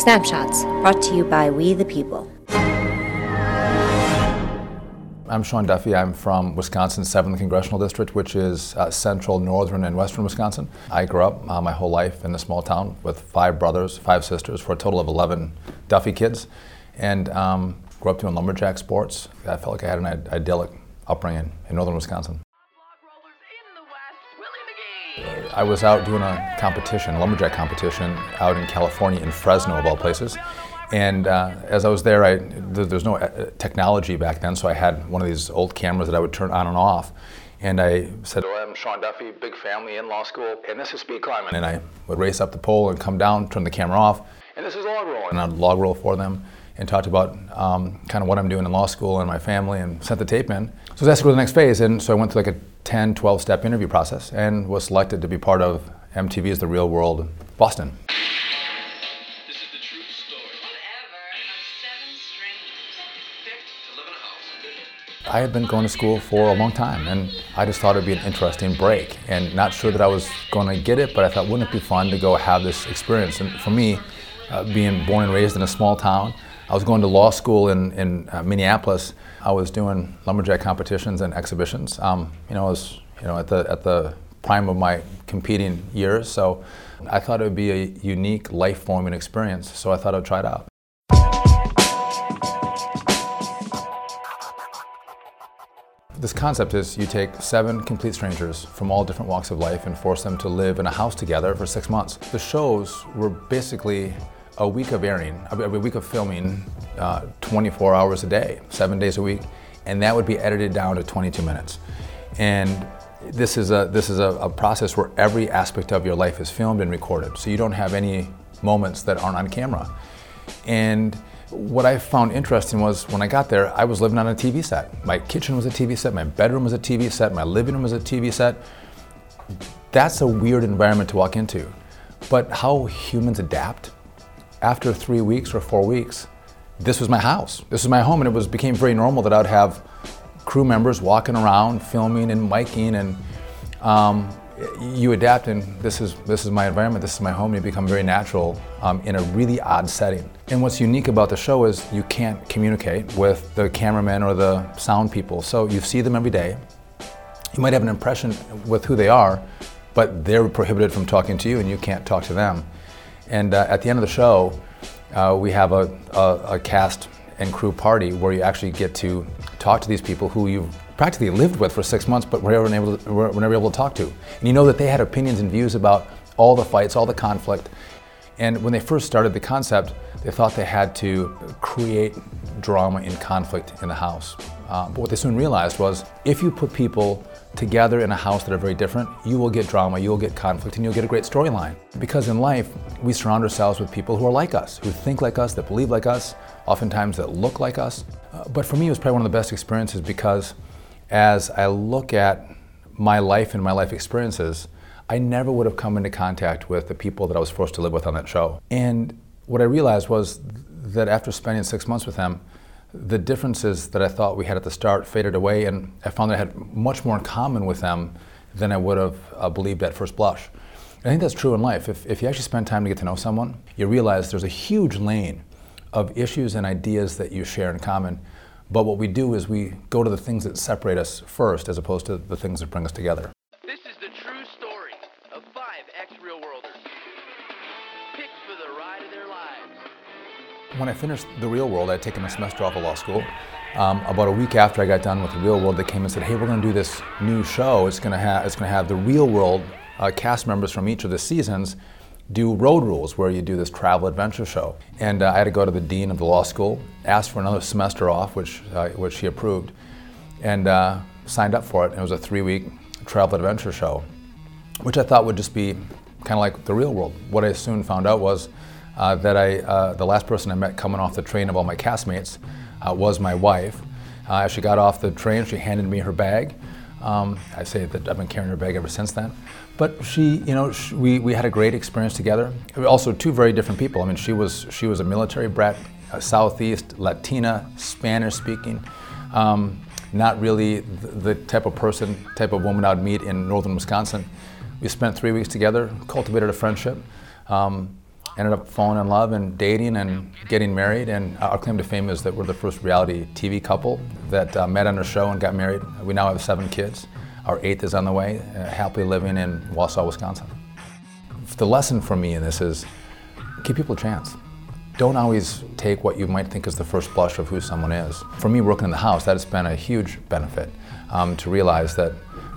Snapshots, brought to you by We the People. I'm Sean Duffy. I'm from Wisconsin's 7th Congressional District, which is uh, central, northern, and western Wisconsin. I grew up uh, my whole life in a small town with five brothers, five sisters, for a total of 11 Duffy kids, and um, grew up doing lumberjack sports. I felt like I had an idyllic upbringing in northern Wisconsin. I was out doing a competition, a lumberjack competition, out in California, in Fresno, of all places. And uh, as I was there, I, th- there's no uh, technology back then, so I had one of these old cameras that I would turn on and off. And I said, well, I'm Sean Duffy, big family in law school, and this is speed climbing. And I would race up the pole and come down, turn the camera off, and this is log rolling. And I'd log roll for them and talked about um, kind of what I'm doing in law school and my family and sent the tape in. So I was asked to go to the next phase, and so I went through like a 10, 12 step interview process and was selected to be part of MTV's The Real World Boston. I had been going to school for a long time, and I just thought it'd be an interesting break. And not sure that I was going to get it, but I thought, wouldn't it be fun to go have this experience? And for me, uh, being born and raised in a small town, I was going to law school in, in uh, Minneapolis. I was doing lumberjack competitions and exhibitions. Um, you know, I was you know at the at the prime of my competing years, so I thought it would be a unique, life-forming experience. So I thought I'd try it out. This concept is you take seven complete strangers from all different walks of life and force them to live in a house together for six months. The shows were basically a week of airing, a week of filming, uh, 24 hours a day, seven days a week, and that would be edited down to 22 minutes. And this is a this is a, a, process where every aspect of your life is filmed and recorded, so you don't have any moments that aren't on camera. And what I found interesting was when I got there, I was living on a TV set. My kitchen was a TV set, my bedroom was a TV set, my living room was a TV set. That's a weird environment to walk into. But how humans adapt after three weeks or four weeks, this was my house. This was my home, and it was became very normal that I'd have crew members walking around, filming and miking, and um, you adapt. And this is this is my environment. This is my home. And you become very natural um, in a really odd setting. And what's unique about the show is you can't communicate with the cameraman or the sound people. So you see them every day. You might have an impression with who they are, but they're prohibited from talking to you, and you can't talk to them. And uh, at the end of the show, uh, we have a, a, a, cast and crew party where you actually get to talk to these people who you've practically lived with for six months, but were never able to, were never able to talk to. And you know that they had opinions and views about all the fights, all the conflict. And when they first started the concept, they thought they had to create drama and conflict in the house. Uh, but what they soon realized was if you put people together in a house that are very different, you will get drama, you'll get conflict, and you'll get a great storyline. Because in life, we surround ourselves with people who are like us, who think like us, that believe like us, oftentimes that look like us. Uh, but for me, it was probably one of the best experiences because as I look at my life and my life experiences, I never would have come into contact with the people that I was forced to live with on that show. And what I realized was that after spending six months with them, the differences that I thought we had at the start faded away, and I found that I had much more in common with them than I would have uh, believed at first blush. I think that's true in life. If, if you actually spend time to get to know someone, you realize there's a huge lane of issues and ideas that you share in common. But what we do is we go to the things that separate us first as opposed to the things that bring us together. When I finished the real world, I'd taken a semester off of law school. Um, about a week after I got done with the real world, they came and said, "Hey, we're going to do this new show. It's going to have it's going to have the real world uh, cast members from each of the seasons do road rules, where you do this travel adventure show." And uh, I had to go to the dean of the law school, ask for another semester off, which uh, which he approved, and uh, signed up for it. And it was a three-week travel adventure show, which I thought would just be kind of like the real world. What I soon found out was uh, that I, uh, the last person I met coming off the train of all my castmates uh, was my wife. Uh, as she got off the train, she handed me her bag. Um, I say that I've been carrying her bag ever since then. But she, you know, she, we, we had a great experience together. Also, two very different people. I mean, she was, she was a military brat, a Southeast, Latina, Spanish speaking. Um, not really the, the type of person, type of woman I'd meet in northern Wisconsin. We spent three weeks together, cultivated a friendship. Um, ended up falling in love and dating and getting married. And our claim to fame is that we're the first reality TV couple that uh, met on a show and got married. We now have seven kids. Our eighth is on the way, uh, happily living in Wausau, Wisconsin. The lesson for me in this is give people a chance. Don't always take what you might think is the first blush of who someone is. For me, working in the house, that has been a huge benefit um, to realize that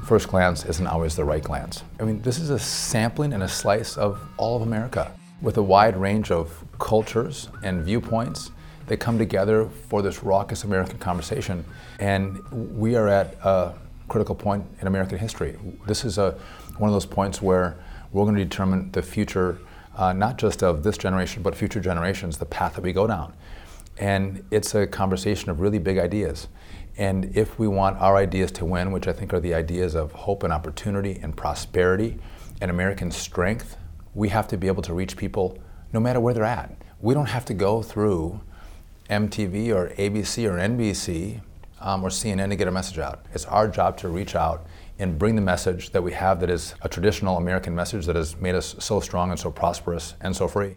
first glance isn't always the right glance. I mean, this is a sampling and a slice of all of America with a wide range of cultures and viewpoints. They come together for this raucous American conversation, and we are at a critical point in American history. This is a, one of those points where we're going to determine the future, uh, not just of this generation, but future generations, the path that we go down. And it's a conversation of really big ideas. And if we want our ideas to win, which I think are the ideas of hope and opportunity and prosperity and American strength, we have to be able to reach people no matter where they're at. We don't have to go through MTV or ABC or NBC um, or CNN to get a message out. It's our job to reach out and bring the message that we have that is a traditional American message that has made us so strong and so prosperous and so free.